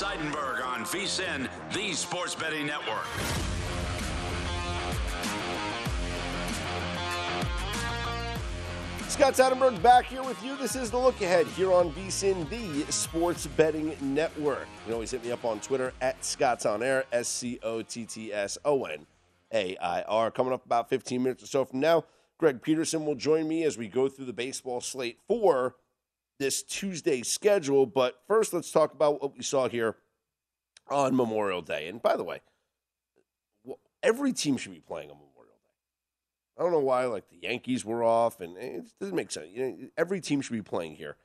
Seidenberg on VSIN, the sports betting network. Scott Seidenberg back here with you. This is the look ahead here on VSIN, the Sports Betting Network. You can always hit me up on Twitter at Scott's on Air, S C O T T S O N A I R. Coming up about 15 minutes or so from now, Greg Peterson will join me as we go through the baseball slate for this Tuesday schedule. But first, let's talk about what we saw here on Memorial Day. And by the way, every team should be playing on Memorial Day. I don't know why, like the Yankees were off, and it doesn't make sense. You know, every team should be playing here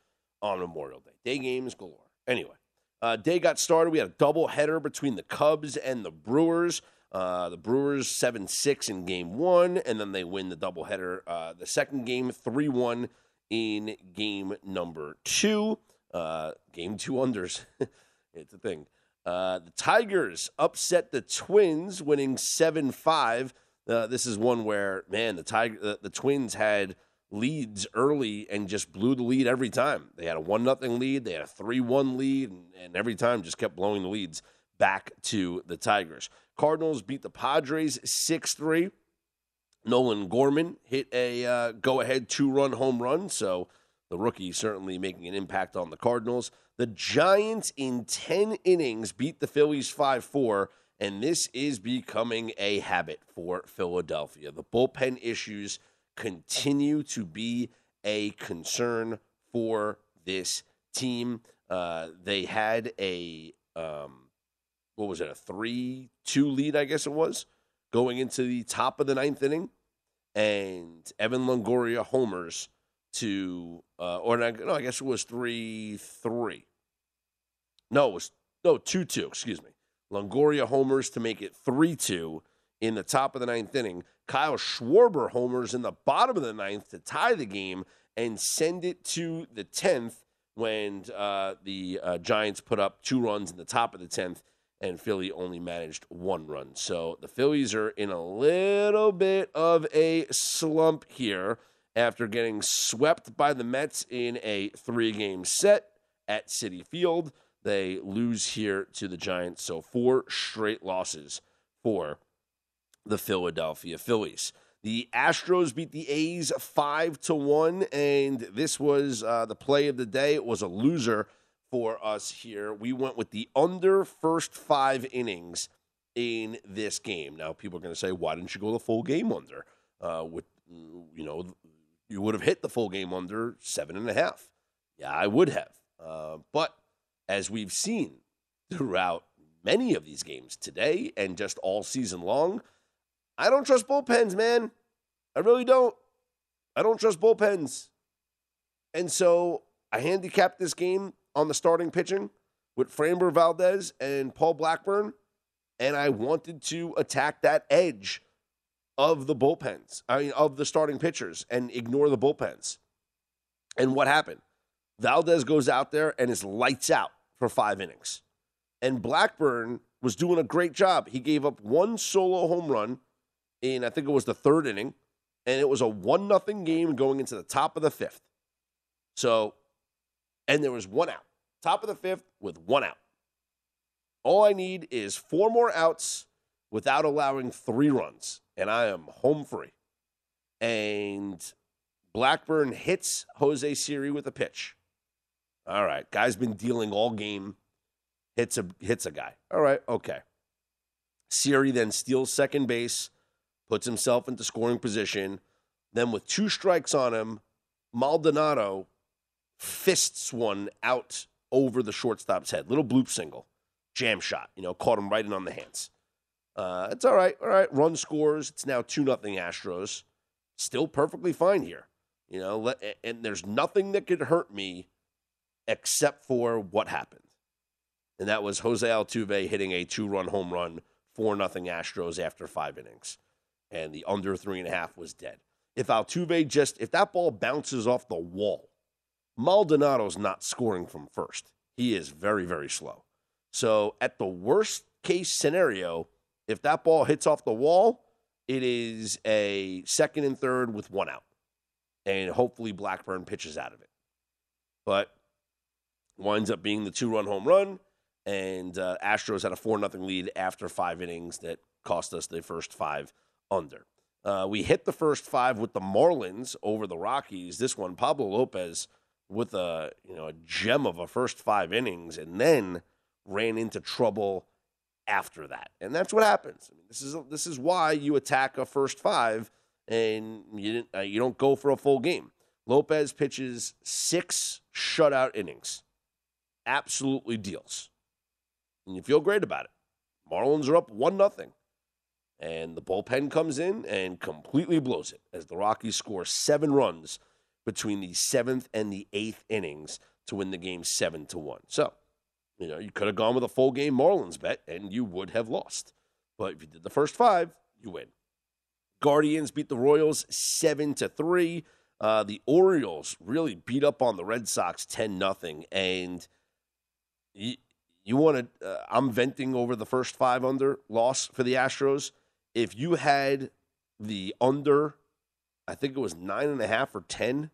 on Memorial Day. Day games galore. Anyway, uh, day got started. We had a double header between the Cubs and the Brewers. Uh, the Brewers seven six in game one, and then they win the doubleheader. Uh, the second game three one in game number two. Uh, game two unders. it's a thing. Uh, the Tigers upset the Twins, winning seven five. Uh, this is one where man, the Tiger, the, the, Twins had leads early and just blew the lead every time. They had a one nothing lead, they had a three one lead, and, and, every time just kept blowing the leads back to the Tigers. Cardinals beat the Padres six three. Nolan Gorman hit a uh, go ahead two run home run, so the rookie certainly making an impact on the Cardinals. The Giants in ten innings beat the Phillies five four and this is becoming a habit for Philadelphia. The bullpen issues continue to be a concern for this team. Uh, they had a um, what was it, a three-two lead, I guess it was, going into the top of the ninth inning, and Evan Longoria homers to, uh, or no, I guess it was three-three. No, it was no two-two. Excuse me. Longoria homers to make it 3 2 in the top of the ninth inning. Kyle Schwarber homers in the bottom of the ninth to tie the game and send it to the 10th when uh, the uh, Giants put up two runs in the top of the 10th and Philly only managed one run. So the Phillies are in a little bit of a slump here after getting swept by the Mets in a three game set at Citi Field. They lose here to the Giants. So four straight losses for the Philadelphia Phillies. The Astros beat the A's five to one, and this was uh, the play of the day. It was a loser for us here. We went with the under first five innings in this game. Now, people are going to say, "Why didn't you go the full game under?" Uh, with you know, you would have hit the full game under seven and a half. Yeah, I would have, uh, but as we've seen throughout many of these games today and just all season long. I don't trust bullpens, man. I really don't. I don't trust bullpens. And so I handicapped this game on the starting pitching with Framber Valdez and Paul Blackburn, and I wanted to attack that edge of the bullpens, I mean, of the starting pitchers and ignore the bullpens. And what happened? Valdez goes out there and is lights out for five innings. And Blackburn was doing a great job. He gave up one solo home run in, I think it was the third inning, and it was a one nothing game going into the top of the fifth. So, and there was one out. Top of the fifth with one out. All I need is four more outs without allowing three runs, and I am home free. And Blackburn hits Jose Siri with a pitch. All right. Guy's been dealing all game. Hits a hits a guy. All right, okay. Siri then steals second base, puts himself into scoring position. Then with two strikes on him, Maldonado fists one out over the shortstop's head. Little bloop single. Jam shot. You know, caught him right in on the hands. Uh, it's all right. All right. Run scores. It's now 2 nothing Astros. Still perfectly fine here. You know, let, and there's nothing that could hurt me except for what happened. And that was Jose Altuve hitting a two run home run, 4 nothing Astros after five innings. And the under three and a half was dead. If Altuve just, if that ball bounces off the wall, Maldonado's not scoring from first. He is very, very slow. So at the worst case scenario, if that ball hits off the wall, it is a second and third with one out. And hopefully Blackburn pitches out of it. But winds up being the two run home run. And uh, Astros had a 4 0 lead after five innings that cost us the first five under. Uh, we hit the first five with the Marlins over the Rockies. This one, Pablo Lopez with a you know a gem of a first five innings, and then ran into trouble after that. And that's what happens. I mean, this is this is why you attack a first five and you didn't, uh, you don't go for a full game. Lopez pitches six shutout innings, absolutely deals, and you feel great about it. Marlins are up one nothing, and the bullpen comes in and completely blows it as the Rockies score seven runs between the seventh and the eighth innings to win the game seven to one. So you know, you could have gone with a full game Marlins bet and you would have lost. But if you did the first five, you win. Guardians beat the Royals 7 to 3. Uh, the Orioles really beat up on the Red Sox 10 nothing. And you, you want to, uh, I'm venting over the first five under loss for the Astros. If you had the under, I think it was nine and a half or 10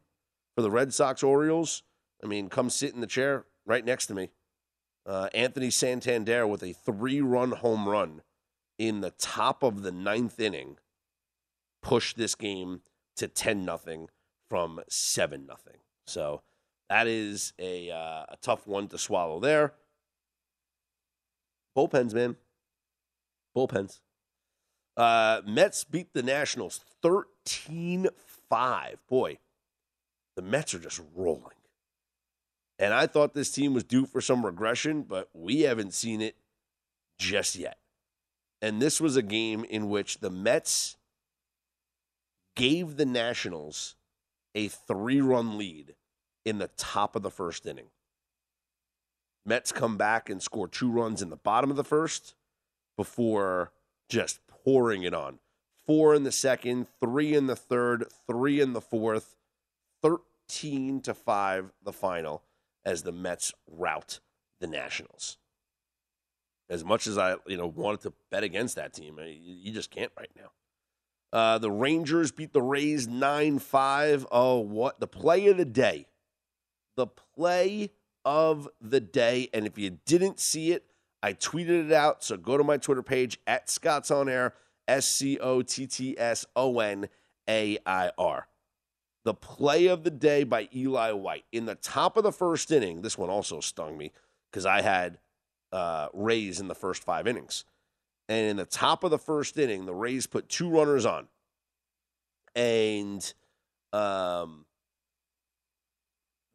for the Red Sox Orioles, I mean, come sit in the chair right next to me. Uh, Anthony Santander with a three run home run in the top of the ninth inning pushed this game to 10 nothing from 7 nothing. So that is a, uh, a tough one to swallow there. Bullpens, man. Bullpens. Uh, Mets beat the Nationals 13 5. Boy, the Mets are just rolling. And I thought this team was due for some regression, but we haven't seen it just yet. And this was a game in which the Mets gave the Nationals a three run lead in the top of the first inning. Mets come back and score two runs in the bottom of the first before just pouring it on. Four in the second, three in the third, three in the fourth, 13 to 5 the final as the Mets rout the Nationals. As much as I, you know, wanted to bet against that team, you just can't right now. Uh, the Rangers beat the Rays 9 5. Oh, what? The play of the day. The play of the day. And if you didn't see it, I tweeted it out. So go to my Twitter page at Scott's On Air, S C O T T S O N A I R the play of the day by Eli White in the top of the first inning. This one also stung me because I had uh, Rays in the first five innings. And in the top of the first inning, the Rays put two runners on. And um,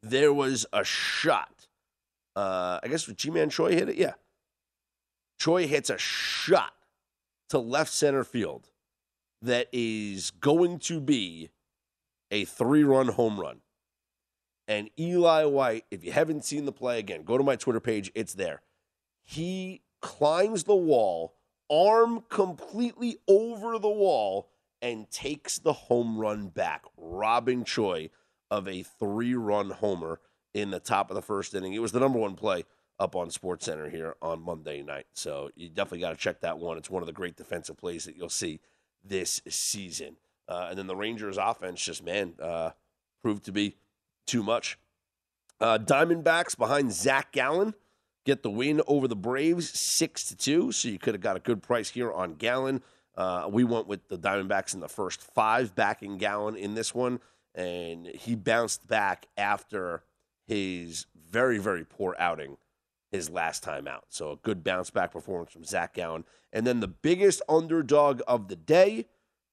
there was a shot. Uh, I guess Ji-Man Choi hit it? Yeah. Choi hits a shot to left center field that is going to be a three run home run. And Eli White, if you haven't seen the play again, go to my Twitter page, it's there. He climbs the wall, arm completely over the wall, and takes the home run back, robbing Choi of a three run homer in the top of the first inning. It was the number one play up on Sports Center here on Monday night. So you definitely got to check that one. It's one of the great defensive plays that you'll see this season. Uh, and then the Rangers' offense just, man, uh, proved to be too much. Uh, Diamondbacks behind Zac Gallen get the win over the Braves, six to two. So you could have got a good price here on Gallen. Uh, we went with the Diamondbacks in the first five, backing Gallen in this one, and he bounced back after his very, very poor outing his last time out. So a good bounce back performance from Zac Gallen. And then the biggest underdog of the day,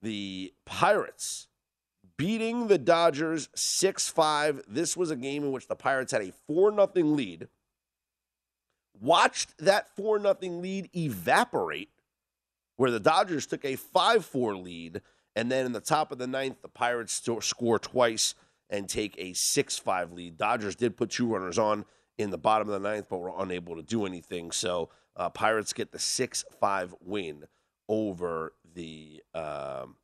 the Pirates beating the Dodgers 6 5. This was a game in which the Pirates had a 4 0 lead. Watched that 4 0 lead evaporate, where the Dodgers took a 5 4 lead. And then in the top of the ninth, the Pirates score twice and take a 6 5 lead. Dodgers did put two runners on in the bottom of the ninth, but were unable to do anything. So uh, Pirates get the 6 5 win over the um,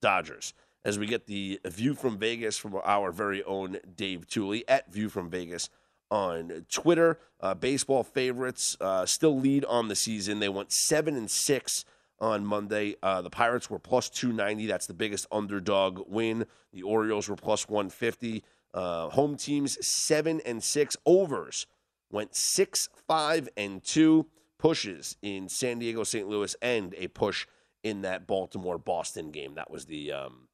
Dodgers. As we get the view from Vegas from our very own Dave Tuley at View from Vegas on Twitter. Uh, baseball favorites uh, still lead on the season. They went seven and six on Monday. Uh, the Pirates were plus 290. That's the biggest underdog win. The Orioles were plus 150. Uh, home teams seven and six overs went six, five, and two pushes in San Diego, St. Louis, and a push in that Baltimore Boston game. That was the um,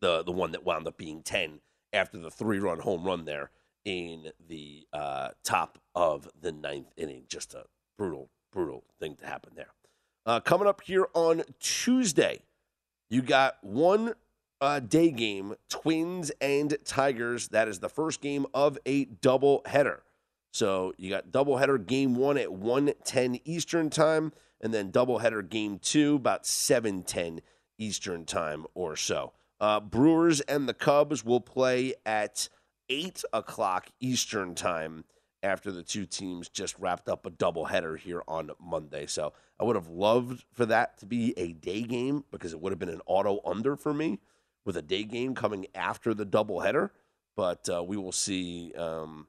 the the one that wound up being ten after the three run home run there in the uh, top of the ninth inning. Just a brutal, brutal thing to happen there. Uh, coming up here on Tuesday, you got one uh, day game, Twins and Tigers. That is the first game of a double header. So you got double header game one at 110 Eastern time, and then double header game two about 7:10 Eastern time or so. Uh, Brewers and the Cubs will play at eight o'clock Eastern time after the two teams just wrapped up a doubleheader here on Monday. So I would have loved for that to be a day game because it would have been an auto under for me with a day game coming after the doubleheader. But uh, we will see um,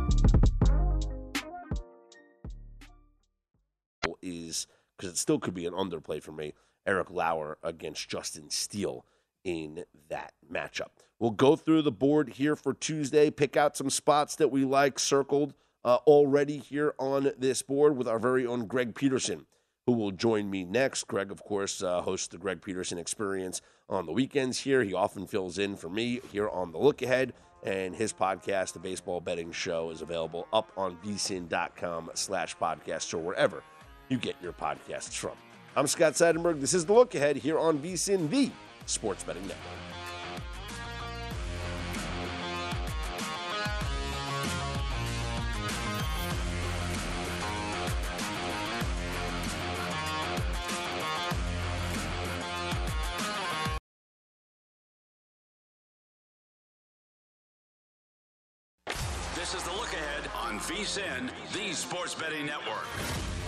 Is because it still could be an underplay for me. Eric Lauer against Justin Steele in that matchup. We'll go through the board here for Tuesday, pick out some spots that we like circled uh, already here on this board with our very own Greg Peterson, who will join me next. Greg, of course, uh, hosts the Greg Peterson Experience on the weekends here. He often fills in for me here on the Look Ahead, and his podcast, The Baseball Betting Show, is available up on vsin.com slash podcast or wherever you get your podcasts from. I'm Scott Seidenberg. This is The Look Ahead here on VSIN, the Sports Betting Network. This is The Look Ahead on VSIN, the Sports Betting Network.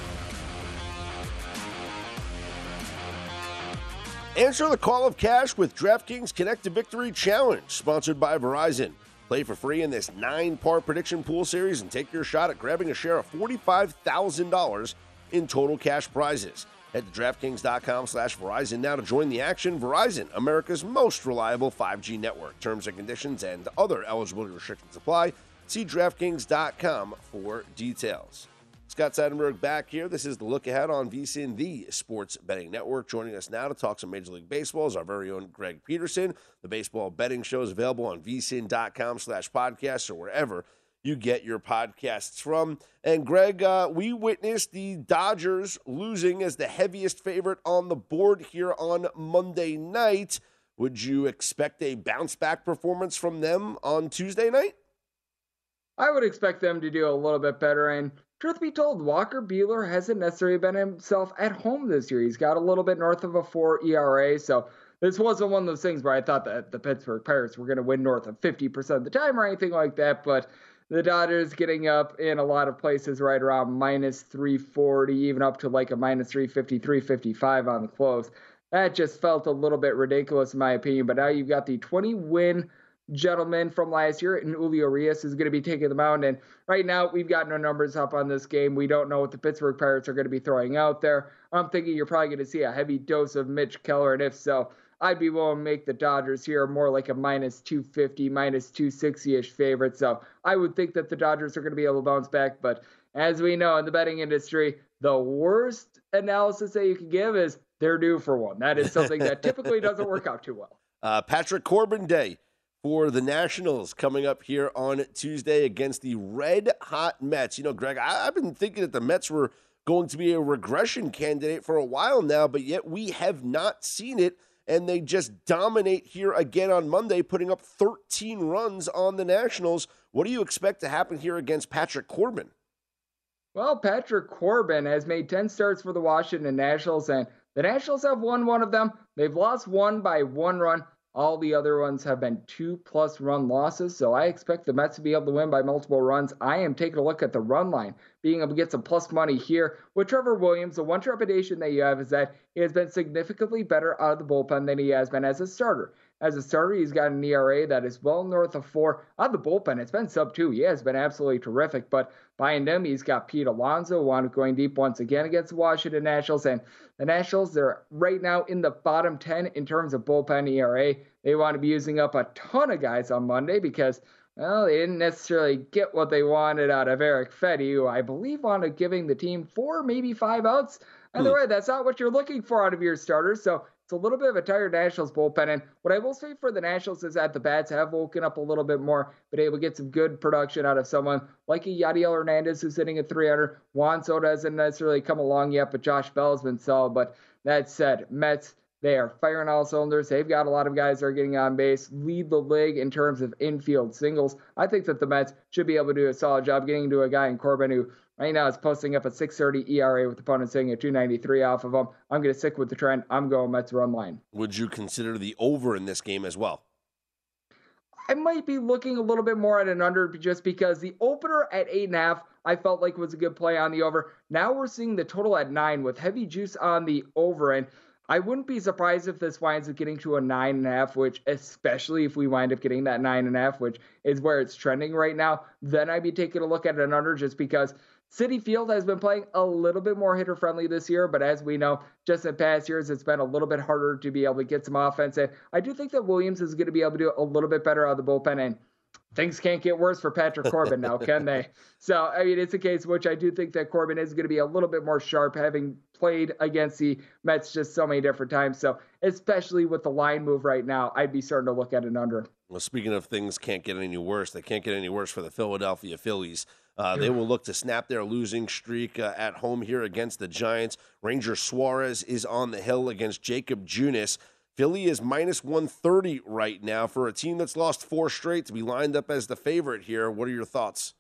Answer the call of cash with DraftKings Connect to Victory Challenge, sponsored by Verizon. Play for free in this nine part prediction pool series and take your shot at grabbing a share of $45,000 in total cash prizes. Head to DraftKings.com slash Verizon now to join the action. Verizon, America's most reliable 5G network. Terms and conditions and other eligibility restrictions apply. See DraftKings.com for details. Scott Seidenberg back here. This is the look ahead on VSIN, the Sports Betting Network. Joining us now to talk some Major League Baseball is our very own Greg Peterson. The baseball betting show is available on vsin.com slash podcasts or wherever you get your podcasts from. And Greg, uh, we witnessed the Dodgers losing as the heaviest favorite on the board here on Monday night. Would you expect a bounce back performance from them on Tuesday night? I would expect them to do a little bit better. And truth be told, Walker Buehler hasn't necessarily been himself at home this year. He's got a little bit north of a four ERA, so this wasn't one of those things where I thought that the Pittsburgh Pirates were going to win north of 50% of the time or anything like that, but the Dodgers getting up in a lot of places right around minus 340, even up to like a minus 350, 355 on the close. That just felt a little bit ridiculous in my opinion. But now you've got the 20 win gentleman from last year, and Julio Urias is going to be taking the mound. And right now, we've got no numbers up on this game. We don't know what the Pittsburgh Pirates are going to be throwing out there. I'm thinking you're probably going to see a heavy dose of Mitch Keller, and if so, I'd be willing to make the Dodgers here more like a minus 250, minus 260 ish favorite. So I would think that the Dodgers are going to be able to bounce back. But as we know in the betting industry, the worst analysis that you can give is they're due for one. That is something that typically doesn't work out too well. Uh, Patrick Corbin Day for the Nationals coming up here on Tuesday against the red hot Mets. You know, Greg, I, have been thinking that the Mets were going to be a regression candidate for a while now, but yet we have not seen it and they just dominate here again on Monday, putting up 13 runs on the Nationals. What do you expect to happen here against Patrick Corbin? Well, Patrick Corbin has made 10 starts for the Washington Nationals, and the Nationals have won one of them. They've lost one by one run. All the other ones have been two plus run losses, so I expect the Mets to be able to win by multiple runs. I am taking a look at the run line, being able to get some plus money here with Trevor Williams. The one trepidation that you have is that he has been significantly better out of the bullpen than he has been as a starter. As a starter, he's got an ERA that is well north of four. Out of the bullpen, it's been sub two. He has been absolutely terrific. But behind him, he's got Pete Alonso, one going deep once again against the Washington Nationals. And the Nationals, they're right now in the bottom 10 in terms of bullpen ERA. They want to be using up a ton of guys on Monday because well, they didn't necessarily get what they wanted out of Erick Fedde, who I believe wanted giving the team four, maybe five outs. Either hmm. way, that's not what you're looking for out of your starters. So it's a little bit of a tired Nationals bullpen. And what I will say for the Nationals is that the bats have woken up a little bit more, been able to get some good production out of someone like a Yadiel Hernandez who's sitting at 300. Juan Soto hasn't necessarily come along yet, but Josh Bell's been solid. But that said, Mets. They are firing all cylinders. They've got a lot of guys that are getting on base, lead the league in terms of infield singles. I think that the Mets should be able to do a solid job getting to a guy in Corbin who Right now, it's posting up a 630 ERA with opponents sitting at 293 off of them. I'm going to stick with the trend. I'm going Mets run line. Would you consider the over in this game as well? I might be looking a little bit more at an under just because the opener at eight and a half I felt like was a good play on the over. Now we're seeing the total at nine with heavy juice on the over. And I wouldn't be surprised if this winds up getting to a nine and a half, which, especially if we wind up getting that nine and a half, which is where it's trending right now, then I'd be taking a look at an under just because Citi Field has been playing a little bit more hitter friendly this year, but as we know, just in past years, it's been a little bit harder to be able to get some offense. And I do think that Williams is going to be able to do a little bit better out of the bullpen. And things can't get worse for Patrick Corbin now, can they? So, I mean, it's a case which I do think that Corbin is going to be a little bit more sharp, having played against the Mets just so many different times. So, especially with the line move right now, I'd be starting to look at an under. Well, speaking of things can't get any worse, they can't get any worse for the Philadelphia Phillies. Uh, they will look to snap their losing streak uh, at home here against the Giants. Ranger Suarez is on the hill against Jakob Junis. Philly is minus 130 right now for a team that's lost four straight to be lined up as the favorite here. What are your thoughts?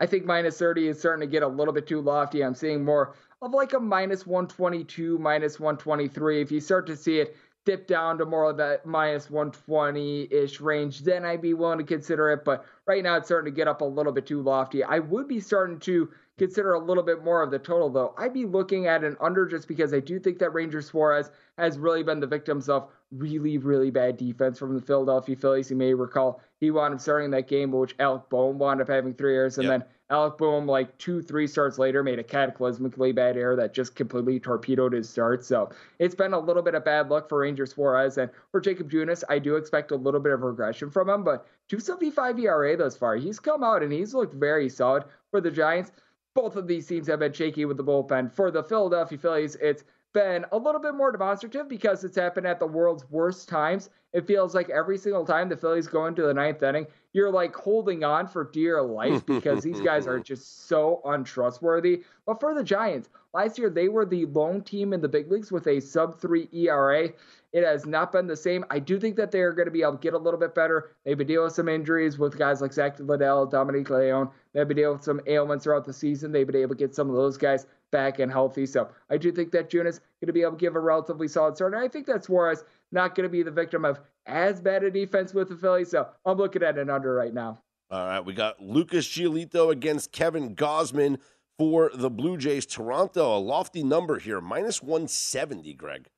I think minus 30 is starting to get a little bit too lofty. I'm seeing more of like a minus 122, minus 123. If you start to see it dip down to more of that minus 120 ish range, then I'd be willing to consider it. But right now, it's starting to get up a little bit too lofty. I would be starting to consider a little bit more of the total, though. I'd be looking at an under just because I do think that Ranger Suarez has really been the victims of really, really bad defense from the Philadelphia Phillies. You may recall he wound up starting that game, which Alec Bohm wound up having three errors, and yep. then Alec Bohm, like two, three starts later, made a cataclysmically bad error that just completely torpedoed his start. So it's been a little bit of bad luck for Ranger Suarez. And for Jakob Junis, I do expect a little bit of regression from him, but 275 ERA thus far. He's come out and he's looked very solid for the Giants both of these teams have been shaky with the bullpen. For the Philadelphia Phillies, it's been a little bit more demonstrative because it's happened at the world's worst times. It feels like every single time the Phillies go into the ninth inning, you're like holding on for dear life because these guys are just so untrustworthy. But for the Giants, last year they were the lone team in the big leagues with a sub three ERA. It has not been the same. I do think that they're going to be able to get a little bit better. They've been dealing with some injuries with guys like Zack Littell, Dominic Leone. They've been dealing with some ailments throughout the season. They've been able to get some of those guys back and healthy. So I do think that June is going to be able to give a relatively solid start. And I think that Suarez not going to be the victim of as bad a defense with the Phillies. So I'm looking at an under right now. All right, we got Lucas Giolito against Kevin Gausman for the Blue Jays. Toronto, a lofty number here, minus 170, Greg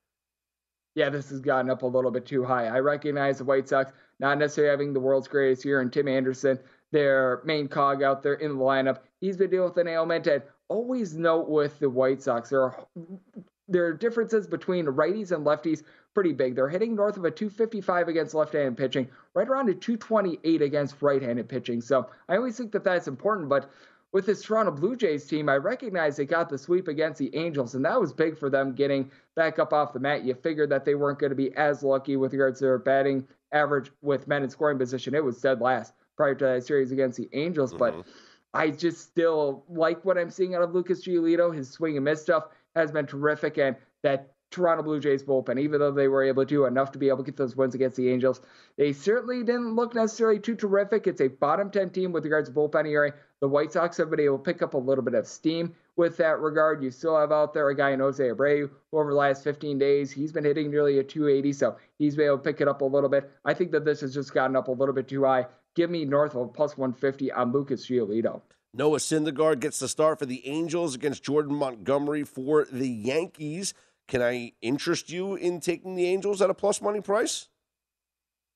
yeah, this has gotten up a little bit too high. I recognize the White Sox not necessarily having the world's greatest year, and Tim Anderson, their main cog out there in the lineup, he's been dealing with an ailment. And always note with the White Sox, there are there are differences between righties and lefties pretty big. They're hitting north of a 255 against left-handed pitching, right around a 228 against right-handed pitching. So I always think that that's important, but with this Toronto Blue Jays team, I recognize they got the sweep against the Angels, and that was big for them getting back up off the mat. You figured that they weren't going to be as lucky with regards to their batting average with men in scoring position. It was dead last prior to that series against the Angels, mm-hmm. but I just still like what I'm seeing out of Lucas Giolito. His swing and miss stuff has been terrific, and that Toronto Blue Jays bullpen, even though they were able to do enough to be able to get those wins against the Angels, they certainly didn't look necessarily too terrific. It's a bottom 10 team with regards to bullpen ERA. The White Sox have been able to pick up a little bit of steam with that regard. You still have out there a guy in Jose Abreu who over the last 15 days, he's been hitting nearly a 280, so he's been able to pick it up a little bit. I think that this has just gotten up a little bit too high. Give me north of plus 150 on Lucas Giolito. Noah Syndergaard gets the start for the Angels against Jordan Montgomery for the Yankees. Can I interest you in taking the Angels at a plus money price?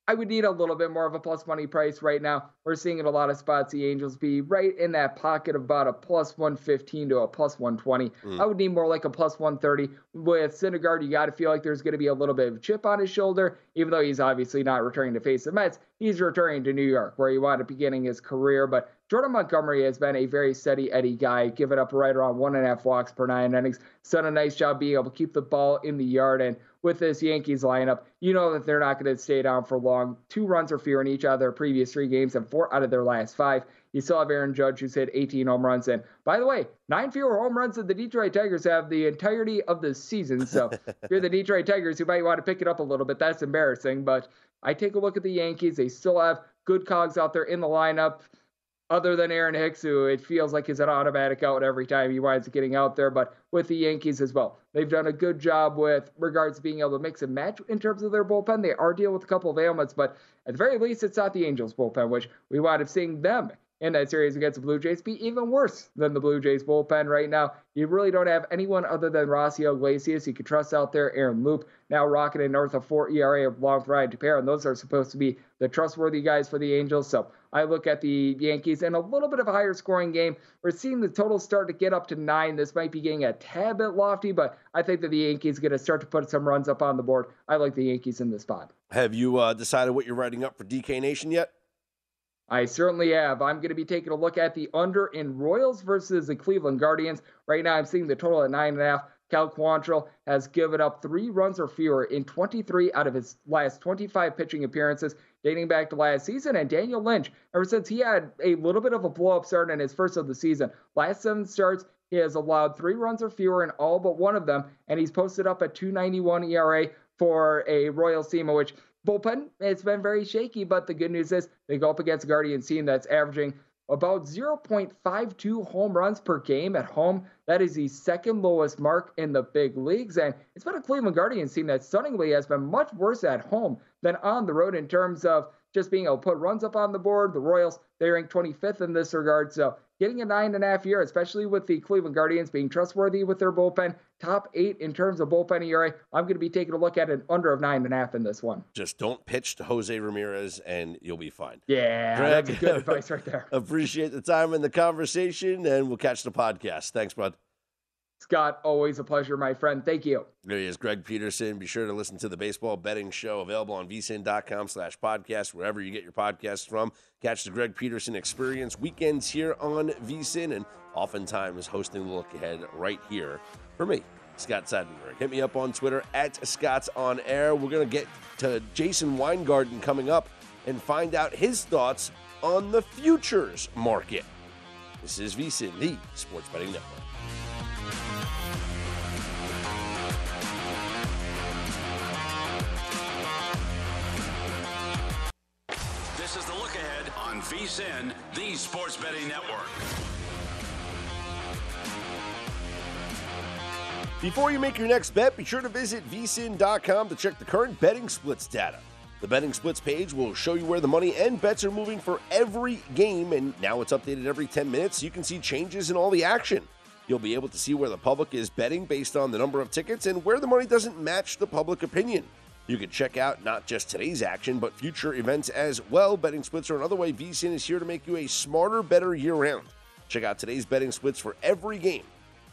I would need a little bit more of a plus money price right now. We're seeing in a lot of spots the Angels be right in that pocket of about a plus 115 to a plus 120. Mm. I would need more like a plus 130. With Syndergaard, you got to feel like there's going to be a little bit of chip on his shoulder, even though he's obviously not returning to face the Mets. He's returning to New York, where he wound up beginning his career. But Jordan Montgomery has been a very steady Eddie guy, giving up right around one and a half walks per nine innings. Done a nice job being able to keep the ball in the yard. And with this Yankees lineup, you know that they're not going to stay down for long. Two runs or fewer in each of their previous three games and four out of their last five. You still have Aaron Judge, who's hit 18 home runs. And by the way, nine fewer home runs than the Detroit Tigers have the entirety of the season. So if you're the Detroit Tigers, you might want to pick it up a little bit. That's embarrassing. But I take a look at the Yankees. They still have good cogs out there in the lineup other than Aaron Hicks, who it feels like is an automatic out every time he winds up getting out there, but with the Yankees as well. They've done a good job with regards to being able to mix and match in terms of their bullpen. They are dealing with a couple of ailments, but at the very least, it's not the Angels bullpen, which we wind up seeing them in that series against the Blue Jays be even worse than the Blue Jays bullpen right now. You really don't have anyone other than Raisel Iglesias you can trust out there. Aaron Loup now rocketing north of 4 ERA of long Ryan Tepera, and those are supposed to be the trustworthy guys for the Angels. So I look at the Yankees and a little bit of a higher scoring game. We're seeing the total start to get up to nine. This might be getting a tad bit lofty, but I think that the Yankees going to start to put some runs up on the board. I like the Yankees in this spot. Have you uh, decided what you're writing up for DK Nation yet? I certainly have. I'm going to be taking a look at the under in Royals versus the Cleveland Guardians. Right now, I'm seeing the total at nine and a half. Cal Quantrill has given up three runs or fewer in 23 out of his last 25 pitching appearances dating back to last season. And Daniel Lynch, ever since he had a little bit of a blow up start in his first of the season, last seven starts, he has allowed three runs or fewer in all but one of them, and he's posted up a 291 ERA for a Royals team, which bullpen, it's been very shaky, but the good news is they go up against a Guardians team that's averaging about 0.52 home runs per game at home. That is the second lowest mark in the big leagues. And it's been a Cleveland Guardians team that stunningly has been much worse at home than on the road in terms of just being able to put runs up on the board. The Royals, they rank 25th in this regard. So getting a nine and a half year, especially with the Cleveland Guardians being trustworthy with their bullpen, top eight in terms of bullpen ERA. I'm going to be taking a look at an under of nine and a half in this one. Just don't pitch to Jose Ramirez and you'll be fine. Yeah, Greg, that's good advice right there. appreciate the time and the conversation, and we'll catch the podcast. Thanks, bud. Scott, always a pleasure, my friend. Thank you. There he is, Greg Peterson. Be sure to listen to the baseball betting show available on vsin.com slash podcast, wherever you get your podcasts from. Catch the Greg Peterson experience weekends here on vsin and oftentimes hosting the look ahead right here for me Scott Seidenberg. Hit me up on Twitter at Scott's On Air. We're going to get to Jason Weingarten coming up and find out his thoughts on the futures market. This is VSIN, the Sports Betting Network. VSIN, the Sports Betting Network. Before you make your next bet, be sure to visit vsin.com to check the current betting splits data. The betting splits page will show you where the money and bets are moving for every game, and now it's updated every 10 minutes so you can see changes in all the action. You'll be able to see where the public is betting based on the number of tickets and where the money doesn't match the public opinion. You can check out not just today's action, but future events as well. Betting splits are another way VSIN is here to make you a smarter, better year round. Check out today's betting splits for every game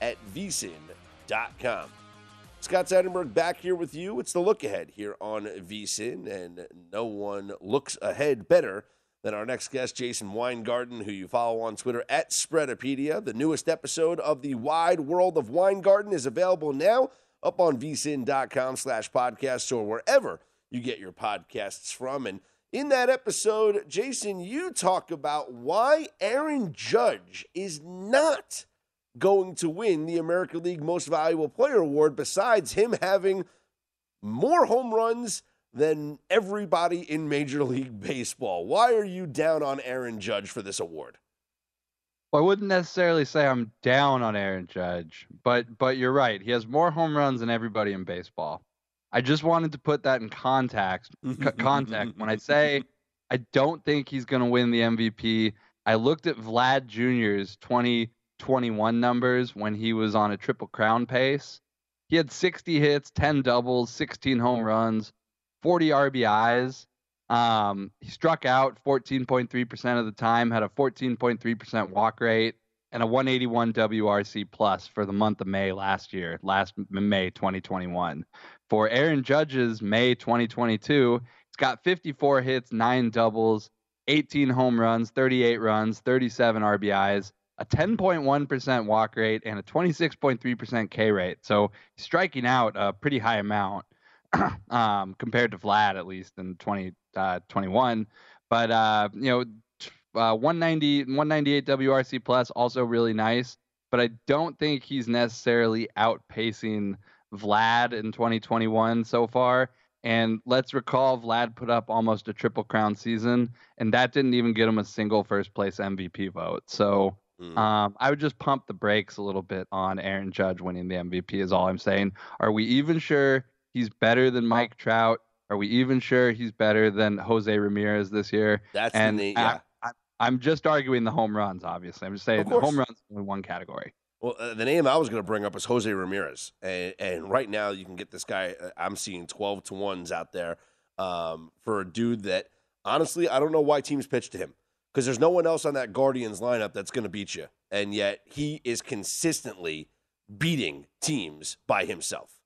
at vsin.com. Scott Seidenberg back here with you. It's the look ahead here on VSIN, and no one looks ahead better than our next guest, Jason Weingarten, who you follow on Twitter at Spreadopedia. The newest episode of the Wide World of Weingarten is available now up on vsin.com slash podcasts or wherever you get your podcasts from. And in that episode, Jason, you talk about why Aaron Judge is not going to win the American League Most Valuable Player Award, besides him having more home runs than everybody in Major League Baseball. Why are you down on Aaron Judge for this award? Well, I wouldn't necessarily say I'm down on Aaron Judge, but but you're right. He has more home runs than everybody in baseball. I just wanted to put that in context. c- context when I say I don't think he's going to win the MVP. I looked at Vlad Jr.'s 2021 numbers when he was on a triple crown pace. He had 60 hits, 10 doubles, 16 home runs, 40 RBIs. Um, he struck out 14.3% of the time, had a 14.3% walk rate, and a 181 WRC plus for the month of May last year, last May 2021. For Aaron Judge's May 2022, he's got 54 hits, nine doubles, 18 home runs, 38 runs, 37 RBIs, a 10.1% walk rate, and a 26.3% K rate. So striking out a pretty high amount um, compared to Vlad, at least in 2021. but, uh, you know, uh, 190, 198 WRC plus, also really nice. But I don't think he's necessarily outpacing Vlad in 2021 so far. And let's recall Vlad put up almost a triple crown season, and that didn't even get him a single first place MVP vote. So Mm. um, I would just pump the brakes a little bit on Aaron Judge winning the MVP, is all I'm saying. Are we even sure he's better than Mike Trout? Are we even sure he's better than Jose Ramirez this year? That's and the Yeah. I, I'm just arguing the home runs, obviously. I'm just saying the home runs only one category. Well, uh, the name I was going to bring up is Jose Ramirez, and, and right now you can get this guy. Uh, I'm seeing 12 to ones out there um, for a dude that honestly I don't know why teams pitch to him because there's no one else on that Guardians lineup that's going to beat you, and yet he is consistently beating teams by himself.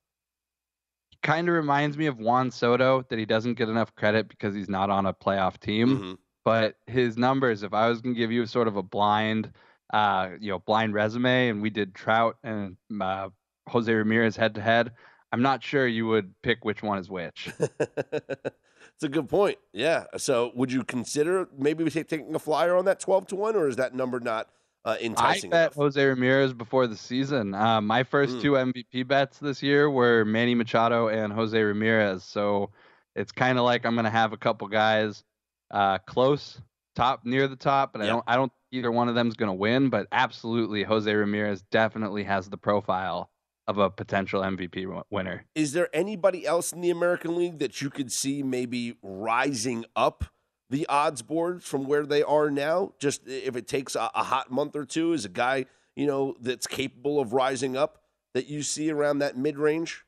Kind of reminds me of Juan Soto that he doesn't get enough credit because he's not on a playoff team. Mhm. But his numbers, if I was going to give you sort of a blind, uh, you know, blind resume, and we did Trout and uh, Jose Ramirez head to head, I'm not sure you would pick which one is which. it's a good point. Yeah. So would you consider maybe taking a flyer on that 12 to one, or is that number not uh, I bet enough? Jose Ramirez before the season. Uh, my first Mm. two MVP bets this year were Manny Machado and Jose Ramirez. So it's kind of like I'm going to have a couple guys uh, close, top near the top, but I don't. I don't think either one of them is going to win. But absolutely, Jose Ramirez definitely has the profile of a potential MVP winner. Is there anybody else in the American League that you could see maybe rising up the odds board from where they are now? Just if it takes a, a hot month or two, is a guy you know that's capable of rising up that you see around that mid range?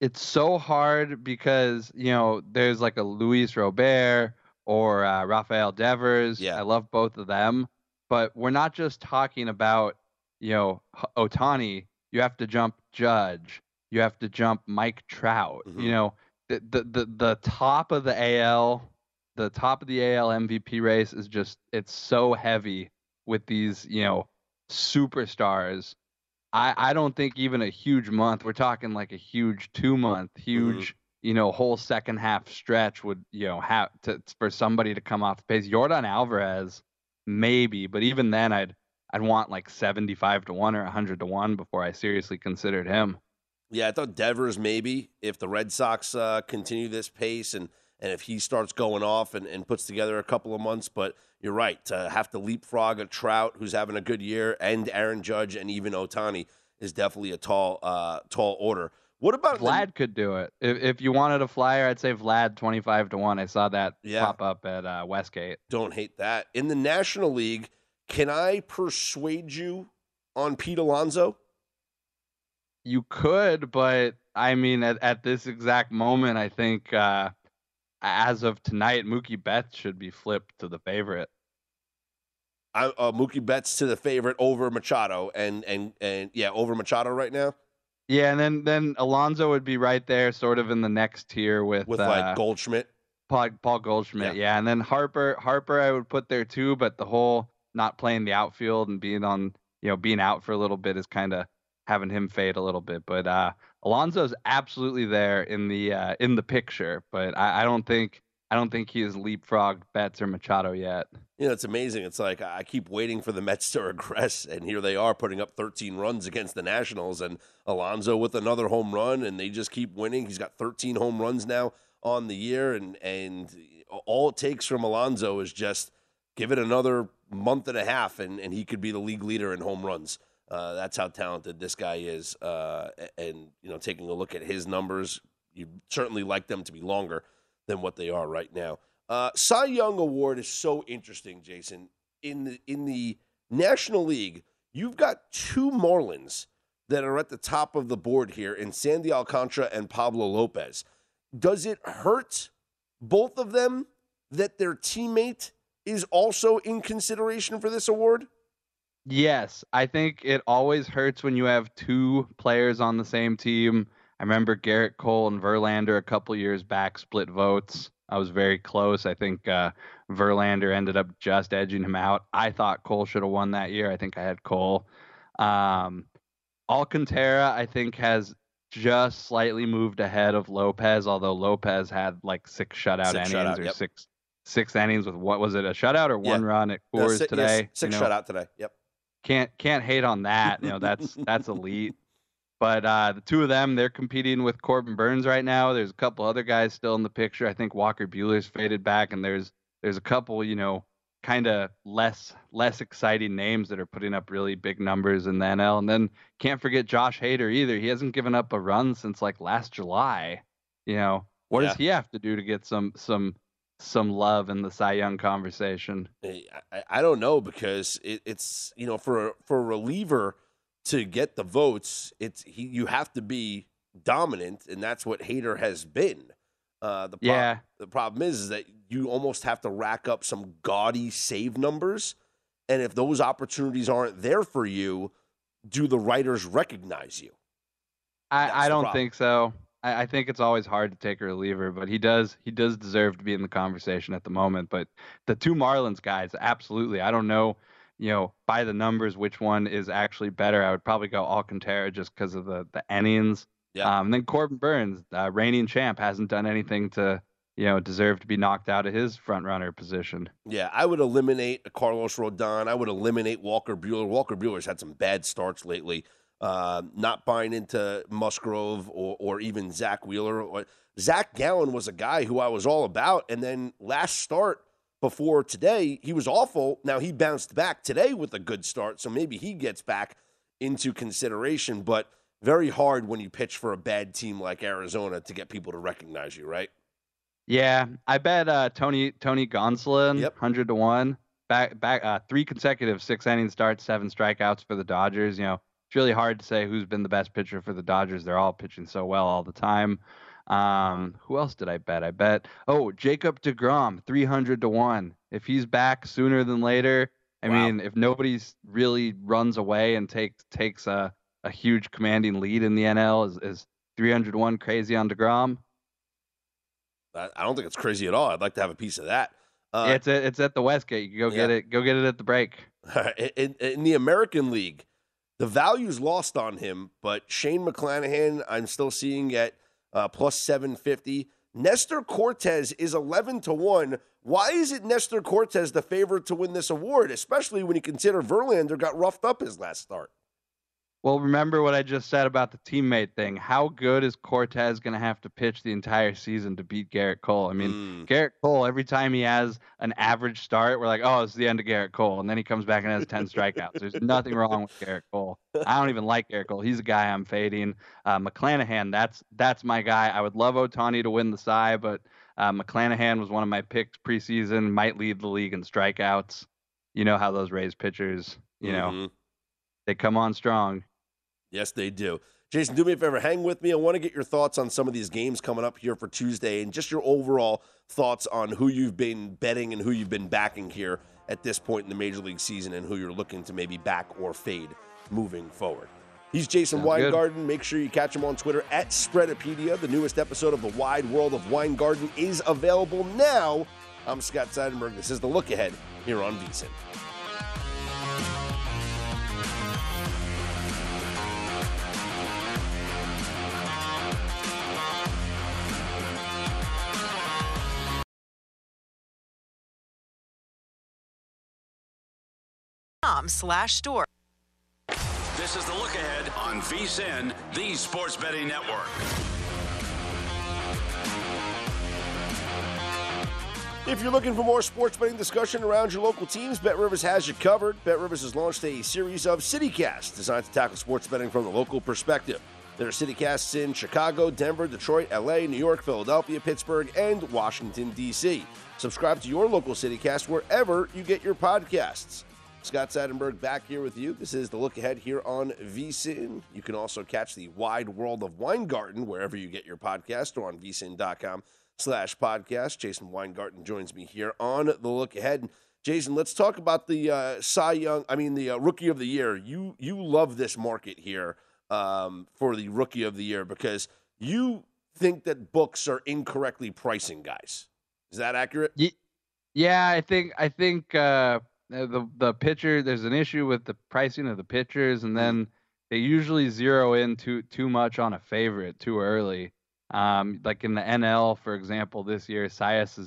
it's so hard because you know there's like a Luis Robert or uh, Rafael Devers. Yeah. I love both of them, but we're not just talking about you know Ohtani. You have to jump Judge. You have to jump Mike Trout. Mhm. You know the, the the the top of the AL, the top of the AL MVP race is just it's so heavy with these you know superstars. I, I don't think even a huge month. We're talking like a huge two month, Mm-hmm. huge, you know, whole second half stretch would, you know, have to for somebody to come off the pace. Yordan Alvarez, maybe, but even then, I'd I'd want like seventy five to one or hundred to one before I seriously considered him. Yeah, I thought Devers maybe if the Red Sox uh, continue this pace and and if he starts going off and, and puts together a couple of months. But you're right to have to leapfrog a Trout who's having a good year and Aaron Judge and even Ohtani is definitely a tall uh, tall order. What about the- Vlad could do it. If if you wanted a flyer, I'd say Vlad twenty five to one. I saw that Yeah. pop up at uh, Westgate. Don't hate that. In the National League, can I persuade you on Pete Alonso? You could, but I mean, at, at this exact moment, I think uh, as of tonight, Mookie Betts should be flipped to the favorite. I, uh, Mookie Betts to the favorite over Machado, and and and yeah, over Machado right now Yeah, and then then Alonso would be right there, sort of in the next tier with with uh, like Goldschmidt. Paul, Paul Goldschmidt. Yeah. Yeah. and then Harper Harper I would put there too, but the whole not playing the outfield and being on you know being out for a little bit is kind of having him fade a little bit. But uh, Alonso's absolutely there in the uh, in the picture, but I, I don't think I don't think he has leapfrogged Betts or Machado yet. You know, it's amazing. It's like I keep waiting for the Mets to regress, and here they are putting up 13 runs against the Nationals, and Alonso with another home run, and they just keep winning. He's got 13 home runs now on the year, and and all it takes from Alonso is just give it another month and a half, and, and he could be the league leader in home runs. Uh, that's how talented this guy is. Uh, and you know, taking a look at his numbers, you'd certainly like them to be longer than what they are right now. Uh, Cy Young Award is so interesting, Jason. In the in the National League, you've got two Marlins that are at the top of the board here in Sandy Alcantara and Pablo Lopez. Does it hurt both of them that their teammate is also in consideration for this award? Yes, I think it always hurts when you have two players on the same team. I remember Gerrit Cole and Verlander a couple years back split votes. I was very close. I think uh, Verlander ended up just edging him out. I thought Cole should have won that year. I think I had Cole. Um, Alcantara, I think, has just slightly moved ahead of Lopez, although Lopez had like six shutout Six innings shutout, or yep. six six innings with what was it, a shutout or one Yeah. run at Coors si- yes, today? six You know, shutout today. Yep. Can't can't hate on that. You know, that's that's elite. But uh, the two of them, they're competing with Corbin Burnes right now. There's a couple other guys still in the picture. I think Walker Buehler's faded back, and there's there's a couple, you know, kind of less less exciting names that are putting up really big numbers in the NL. And then can't forget Josh Hader either. He hasn't given up a run since like last July. You know, what does he have to do to get some some some love in the Cy Young conversation? I, I- don't know because it, it's you know for for a reliever to get the votes, it's he you have to be dominant, and that's what Hader has been. Uh, the prob- Yeah. the problem is, is that you almost have to rack up some gaudy save numbers, and if those opportunities aren't there for you, do the writers recognize you? I, I don't problem. think so. I, I think it's always hard to take a reliever, but he does he does deserve to be in the conversation at the moment. But the two Marlins guys, absolutely. I don't know, you know, by the numbers which one is actually better. I would probably go Alcantara just because of the the innings. Yeah. Um, then Corbin Burnes, uh, reigning champ, hasn't done anything to you know deserve to be knocked out of his front runner position. Yeah, I would eliminate Carlos Rodon. I would eliminate Walker Buehler. Walker Buehler's had some bad starts lately. Uh, not buying into Musgrove or, or even Zack Wheeler. Or, Zac Gallen was a guy who I was all about, and then last start before today, he was awful. Now he bounced back today with a good start, so maybe he gets back into consideration. But very hard when you pitch for a bad team like Arizona to get people to recognize you, right? Yeah, I bet uh, Tony Tony Gonsolin, Yep. hundred to one. Back back uh, three consecutive six inning starts, seven strikeouts for the Dodgers. You know, it's really hard to say who's been the best pitcher for the Dodgers. They're all pitching so well all the time. Um, who else did I bet? I bet oh Jacob deGrom, three hundred to one. If he's back sooner than later, I Wow. mean, if nobody's really runs away and takes takes a a huge commanding lead in the NL, is is three hundred one crazy on deGrom? I, I don't think it's crazy at all. I'd like to have a piece of that. Uh, it's at, it's at the Westgate. You can go get it. Go get it at the break. in, in the American League, The value's lost on him, but Shane McClanahan, I'm still seeing at uh, plus 750. Nestor Cortes is 11 to 1. Why is it Nestor Cortes the favorite to win this award, especially when you consider Verlander got roughed up his last start? Well, remember what I just said about the teammate thing. How good is Cortes going to have to pitch the entire season to beat Gerrit Cole? I mean, mm. Gerrit Cole, every time he has an average start, we're like, oh, it's the end of Gerrit Cole. And then he comes back and has 10 strikeouts. There's nothing wrong with Gerrit Cole. I don't even like Gerrit Cole. He's a guy I'm fading. Uh, McClanahan, that's that's my guy. I would love Ohtani to win the Cy, but uh, McClanahan was one of my picks preseason, might lead the league in strikeouts. You know how those Rays pitchers, you mm-hmm. know, they come on strong. Yes, they do. Jason, do me a favor, hang with me. I want to get your thoughts on some of these games coming up here for Tuesday and just your overall thoughts on who you've been betting and who you've been backing here at this point in the Major League season and who you're looking to maybe back or fade moving forward. He's Jason Sounds Weingarten. Good. Make sure you catch him on Twitter at Spreadopedia. The newest episode of The Wide World of Weingarten is available now. I'm Scott Seidenberg. This is The Look Ahead here on VSIN. Slash store. This is the look ahead on VSIN, the sports betting network. If you're looking for more sports betting discussion around your local teams, Bet Rivers has you covered. Bet Rivers has launched a series of CityCasts designed to tackle sports betting from the local perspective. There are CityCasts in Chicago, Denver, Detroit, LA, New York, Philadelphia, Pittsburgh, and Washington, D.C. Subscribe to your local CityCast wherever you get your podcasts. Scott Seidenberg back here with you. This is the look ahead here on VSIN. You can also catch the wide world of Weingarten wherever you get your podcast or on vsin.com slash podcast. Jason Weingarten joins me here on the look ahead. Jason, let's talk about the uh, Cy Young. I mean, the uh, Rookie of the Year. You you love this market here um, for the Rookie of the Year because you think that books are incorrectly pricing guys. Is that accurate? Yeah, I think I think uh, the the pitcher there's an issue with the pricing of the pitchers and then they usually zero in too too much on a favorite too early. Um, like in the NL, for example, this year, Sias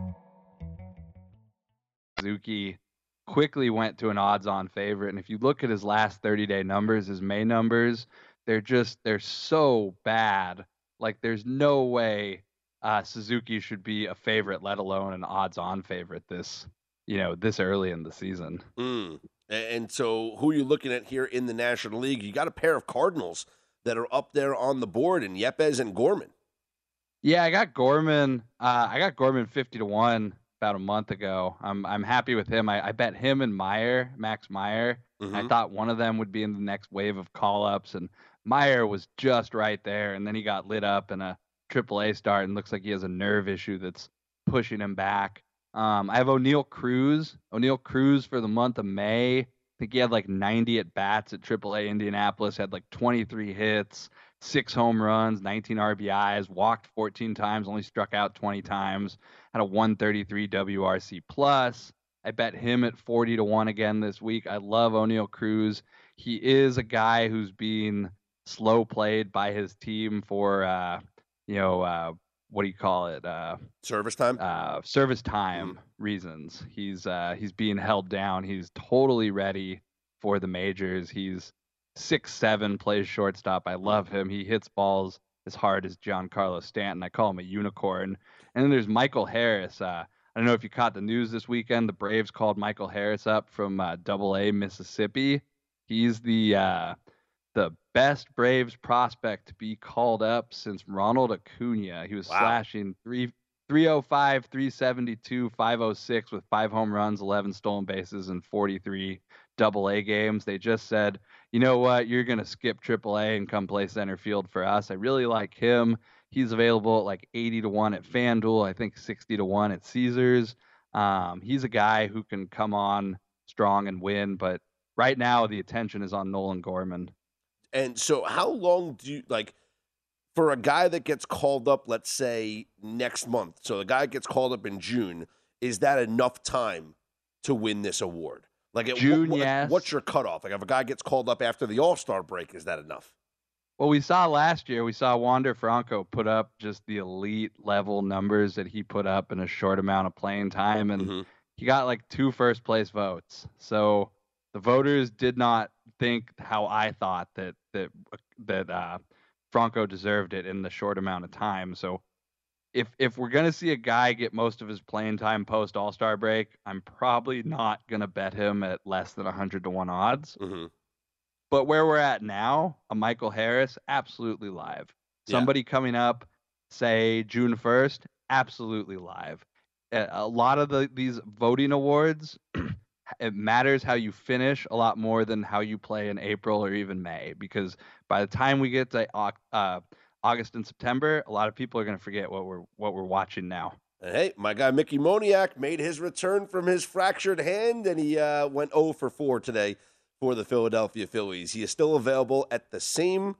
Suzuki quickly went to an odds on favorite. And if you look at his last 30 day numbers, his May numbers, they're just, they're so bad. Like there's no way uh, Suzuki should be a favorite, let alone an odds-on favorite this, you know, this early in the season. Mm. And so, who are you looking at here in the National League? You got a pair of Cardinals that are up there on the board, and Yepez and Gorman. Yeah, I got Gorman. Uh, I got Gorman fifty to one about a month ago. I'm I'm happy with him. I, I bet him and Meyer, Max Meyer. Mm-hmm. I thought one of them would be in the next wave of call ups, and Meyer was just right there, and then he got lit up in a AAA start and looks like he has a nerve issue that's pushing him back. Um, I have Oneil Cruz. Oneil Cruz for the month of May. I think he had like 90 at bats at AAA Indianapolis, had like 23 hits, six home runs, 19 RBIs, walked 14 times, only struck out 20 times, had a 133 WRC plus. I bet him at 40 to 1 again this week. I love Oneil Cruz. He is a guy who's being slow played by his team for uh, you know, uh, what do you call it? Uh, service time. Uh, service time mm-hmm. reasons. He's uh, he's being held down. He's totally ready for the majors. He's six seven, plays shortstop. I love him. He hits balls as hard as Giancarlo Stanton. I call him a unicorn. And then there's Michael Harris. Uh, I don't know if you caught the news this weekend. The Braves called Michael Harris up from uh, Double A Mississippi. He's the uh, the best Braves prospect to be called up since Ronald Acuna. He was wow. slashing three 305, 372, 506 with five home runs, 11 stolen bases, and 43 double A games. They just said, you know what, you're going to skip triple A and come play center field for us. I really like him. He's available at like 80 to 1 at FanDuel, I think 60 to 1 at Caesars. Um, he's a guy who can come on strong and win, but right now the attention is on Nolan Gorman. And so, how long do you like? for a guy that gets called up, let's say next month, so the guy gets called up in June, is that enough time to win this award? Like June, what, yes. What's your cutoff? Like if a guy gets called up after the All Star break, is that enough? Well, we saw last year, we saw Wander Franco put up just the elite level numbers that he put up in a short amount of playing time, and mm-hmm. he got like two first place votes. So the voters did not think how I thought that that that uh, Franco deserved it in the short amount of time. So if if we're gonna see a guy get most of his playing time post All Star break, I'm probably not gonna bet him at less than hundred to one odds. Mm-hmm. But where we're at now, a Michael Harris, absolutely live. Yeah. Somebody coming up, say June first, absolutely live. A lot of the these voting awards it matters how you finish a lot more than how you play in April or even May because by the time we get to uh, August and September, a lot of people are going to forget what we're what we're watching now. Hey, my guy Mickey Moniak made his return from his fractured hand, and he uh, went 0 for 4 today for the Philadelphia Phillies. He is still available at the same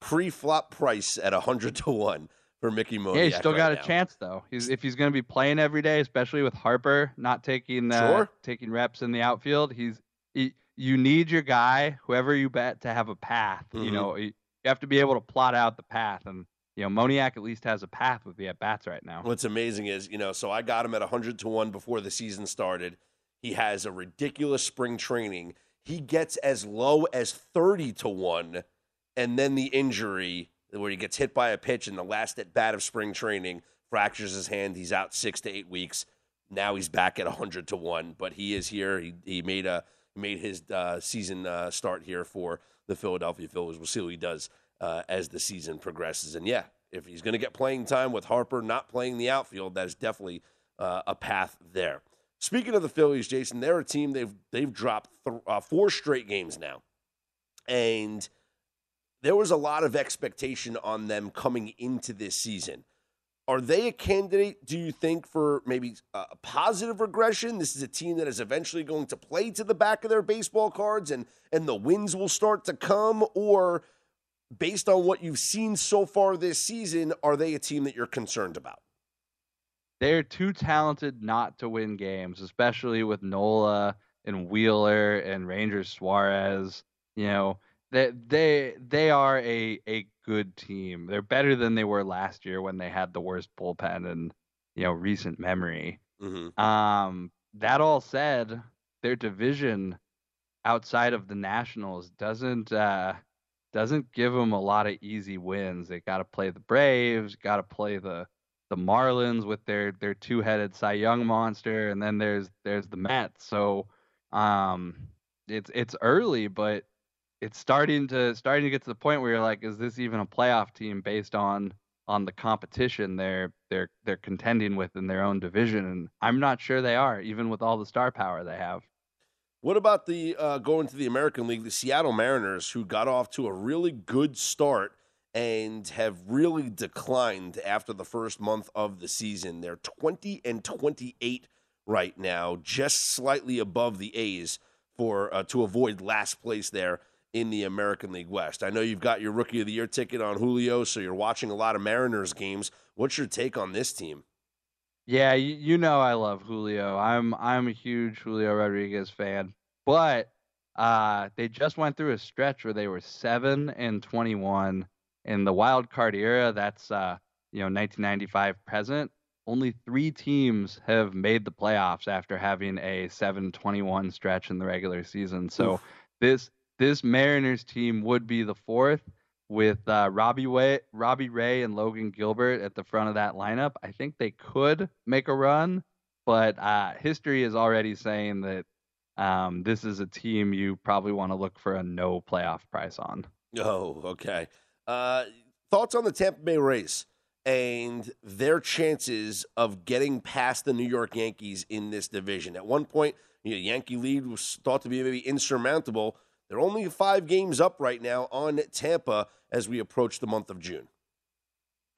pre-flop price at 100 to 1 for Mickey Moniak. Yeah, he's still right got now. a chance though. He's if he's going to be playing every day, especially with Harper not taking uh, sure. taking reps in the outfield. He's he, you need your guy, whoever you bet, to have a path. Mm-hmm. You know, you have to be able to plot out the path, and you know Moniak at least has a path with the at bats right now. What's amazing is you know, so I got him at 100 to one before the season started. He has a ridiculous spring training. He gets as low as 30 to one, and then the injury where he gets hit by a pitch in the last at bat of spring training, fractures his hand. He's out six to eight weeks. Now he's back at 100 to one, but he is here. He, he made a made his uh, season uh, start here for the Philadelphia Phillies. We'll see what he does uh, as the season progresses. And yeah, if he's going to get playing time with Harper not playing the outfield, that is definitely uh, a path there. Speaking of the Phillies, Jason, they're a team they've they've dropped th- uh, four straight games now, and there was a lot of expectation on them coming into this season. Are they a candidate, do you think, for maybe uh, a positive regression? This is a team that is eventually going to play to the back of their baseball cards and, and the wins will start to come? Or based on what you've seen so far this season, are they a team that you're concerned about? They're too talented not to win games, especially with Nola and Wheeler and Rangers Suarez. You know, they they they are a a good team. They're better than they were last year when they had the worst bullpen in you know recent memory. Mm-hmm. Um, that all said, their division outside of the Nationals doesn't uh, doesn't give them a lot of easy wins. They got to play the Braves, got to play the the Marlins with their their two headed Cy Young monster, and then there's there's the Mets. So um, it's it's early, but it's starting to starting to get to the point where you're like, is this even a playoff team based on on the competition they're they're they're contending with in their own division? And I'm not sure they are, even with all the star power they have. What about the uh, going to the American League, the Seattle Mariners, who got off to a really good start and have really declined after the first month of the season? They're 20 and 28 right now, just slightly above the A's for uh, to avoid last place there in the American League West. I know you've got your Rookie of the Year ticket on Julio, so you're watching a lot of Mariners games. What's your take on this team? Yeah, you, you know I love Julio. I'm I'm a huge Julio Rodriguez fan, but uh, they just went through a stretch where they were seven and 21 in the wild card era. That's uh, you know 1995 present. Only three teams have made the playoffs after having a 7-21 stretch in the regular season. So Oof. this this Mariners team would be the fourth with uh, Robbie Way, Robbie Ray, and Logan Gilbert at the front of that lineup. I think they could make a run, but uh, history is already saying that um, this is a team you probably want to look for a no playoff price on. Oh, okay. Uh, thoughts on the Tampa Bay Rays and their chances of getting past the New York Yankees in this division? At one point, you know, Yankee lead was thought to be maybe insurmountable. They're only five games up right now on Tampa as we approach the month of June.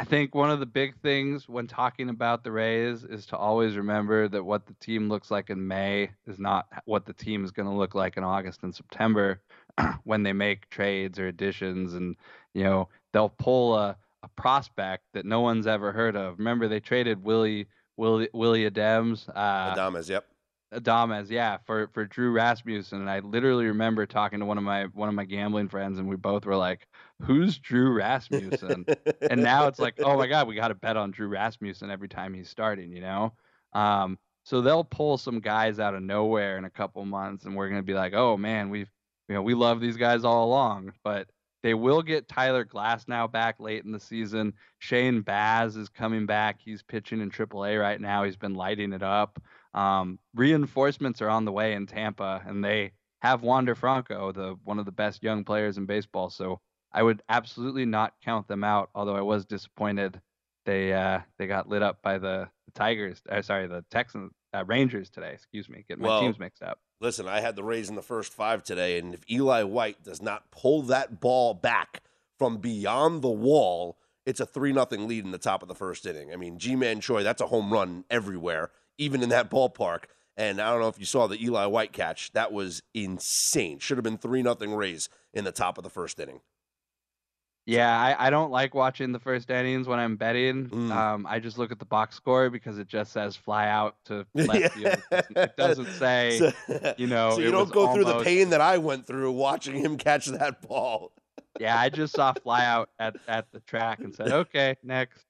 I think one of the big things when talking about the Rays is to always remember that what the team looks like in May is not what the team is going to look like in August and September when they make trades or additions and you know they'll pull a, a prospect that no one's ever heard of. Remember they traded Willie Willie Willie Adams uh Adames, yep. Adames, yeah, for for Drew Rasmussen. And I literally remember talking to one of my one of my gambling friends, and we both were like, "Who's Drew Rasmussen?" and now it's like, "Oh my God, we got to bet on Drew Rasmussen every time he's starting," you know. Um, so they'll pull some guys out of nowhere in a couple months, and we're gonna be like, "Oh man, we've you know we love these guys all along," but they will get Tyler Glasnow back late in the season. Shane Baz is coming back. He's pitching in AAA right now. He's been lighting it up. Um, reinforcements are on the way in Tampa, and they have Wander Franco, the one of the best young players in baseball. So I would absolutely not count them out. Although I was disappointed they uh, they got lit up by the, the Tigers. Uh, sorry, the Texans, uh, Rangers today. Excuse me, getting my teams mixed up. Listen, I had the Rays in the first five today, and if Eli White does not pull that ball back from beyond the wall, it's a three nothing lead in the top of the first inning. I mean, Ji-Man Choi, that's a home run everywhere even in that ballpark. And I don't know if you saw the Eli White catch. That was insane. Should have been 3 nothing Rays in the top of the first inning. Yeah, I, I don't like watching the first innings when I'm betting. Mm. Um, I just look at the box score because it just says fly out to left field. It doesn't say, so, you know. So you don't go almost... through the pain that I went through watching him catch that ball. yeah, I just saw fly out at, at the track and said, okay, next.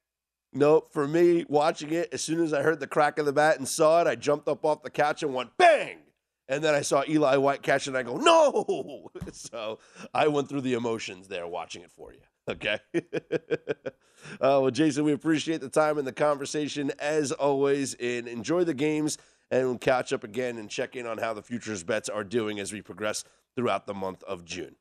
Nope. For me, watching it, as soon as I heard the crack of the bat and saw it, I jumped up off the couch and went bang. And then I saw Eli White catch it, and I go, no. So I went through the emotions there watching it for you. Okay. uh, well, Jason, we appreciate the time and the conversation as always. And enjoy the games, and we'll catch up again and check in on how the futures bets are doing as we progress throughout the month of June.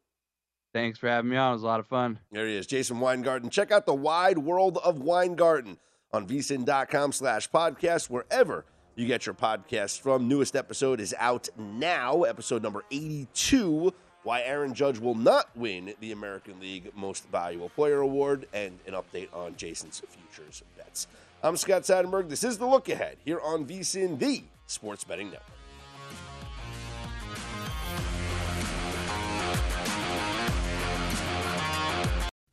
Thanks for having me on. It was a lot of fun. There he is, Jason Weingarten. Check out the wide world of Weingarten on vsin.com slash podcast, wherever you get your podcasts from. Newest episode is out now, episode number 82, why Aaron Judge will not win the American League Most Valuable Player Award, and an update on Jason's futures bets. I'm Scott Seidenberg. This is The Look Ahead here on VSIN, the Sports Betting Network.